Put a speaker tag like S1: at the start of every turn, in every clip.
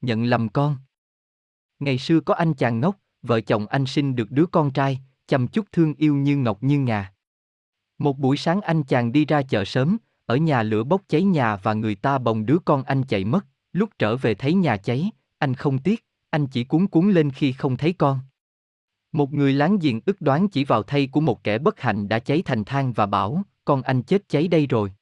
S1: nhận lầm con. Ngày xưa có anh chàng ngốc, vợ chồng anh sinh được đứa con trai, chăm chút thương yêu như ngọc như ngà. Một buổi sáng anh chàng đi ra chợ sớm, ở nhà lửa bốc cháy nhà và người ta bồng đứa con anh chạy mất, lúc trở về thấy nhà cháy, anh không tiếc, anh chỉ cuốn cuốn lên khi không thấy con. Một người láng giềng ức đoán chỉ vào thay của một kẻ bất hạnh đã cháy thành than và bảo, con anh chết cháy đây rồi.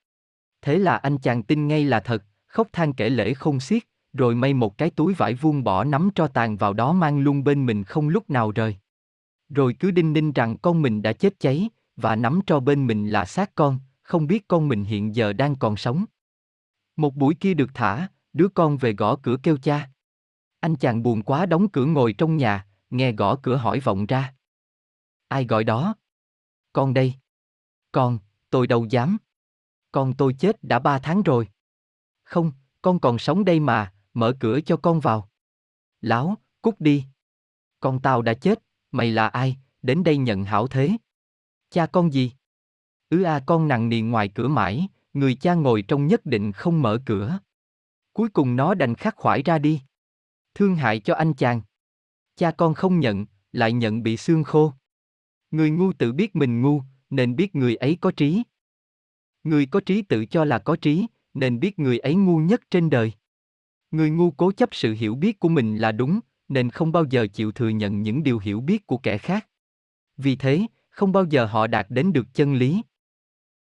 S1: Thế là anh chàng tin ngay là thật, khóc than kể lễ không xiết, rồi may một cái túi vải vuông bỏ nắm cho tàn vào đó mang luôn bên mình không lúc nào rời. Rồi cứ đinh ninh rằng con mình đã chết cháy, và nắm cho bên mình là xác con, không biết con mình hiện giờ đang còn sống. Một buổi kia được thả, đứa con về gõ cửa kêu cha. Anh chàng buồn quá đóng cửa ngồi trong nhà, nghe gõ cửa hỏi vọng ra. Ai gọi đó? Con đây. Con, tôi đâu dám. Con tôi chết đã ba tháng rồi. Không, con còn sống đây mà, mở cửa cho con vào. Láo, cút đi. Con tao đã chết, mày là ai, đến đây nhận hảo thế. Cha con gì? Ứ a con nặng nì ngoài cửa mãi, người cha ngồi trong nhất định không mở cửa. Cuối cùng nó đành khắc khoải ra đi. Thương hại cho anh chàng. Cha con không nhận, lại nhận bị xương khô. Người ngu tự biết mình ngu, nên biết người ấy có trí. Người có trí tự cho là có trí, nên biết người ấy ngu nhất trên đời. Người ngu cố chấp sự hiểu biết của mình là đúng, nên không bao giờ chịu thừa nhận những điều hiểu biết của kẻ khác. Vì thế, không bao giờ họ đạt đến được chân lý.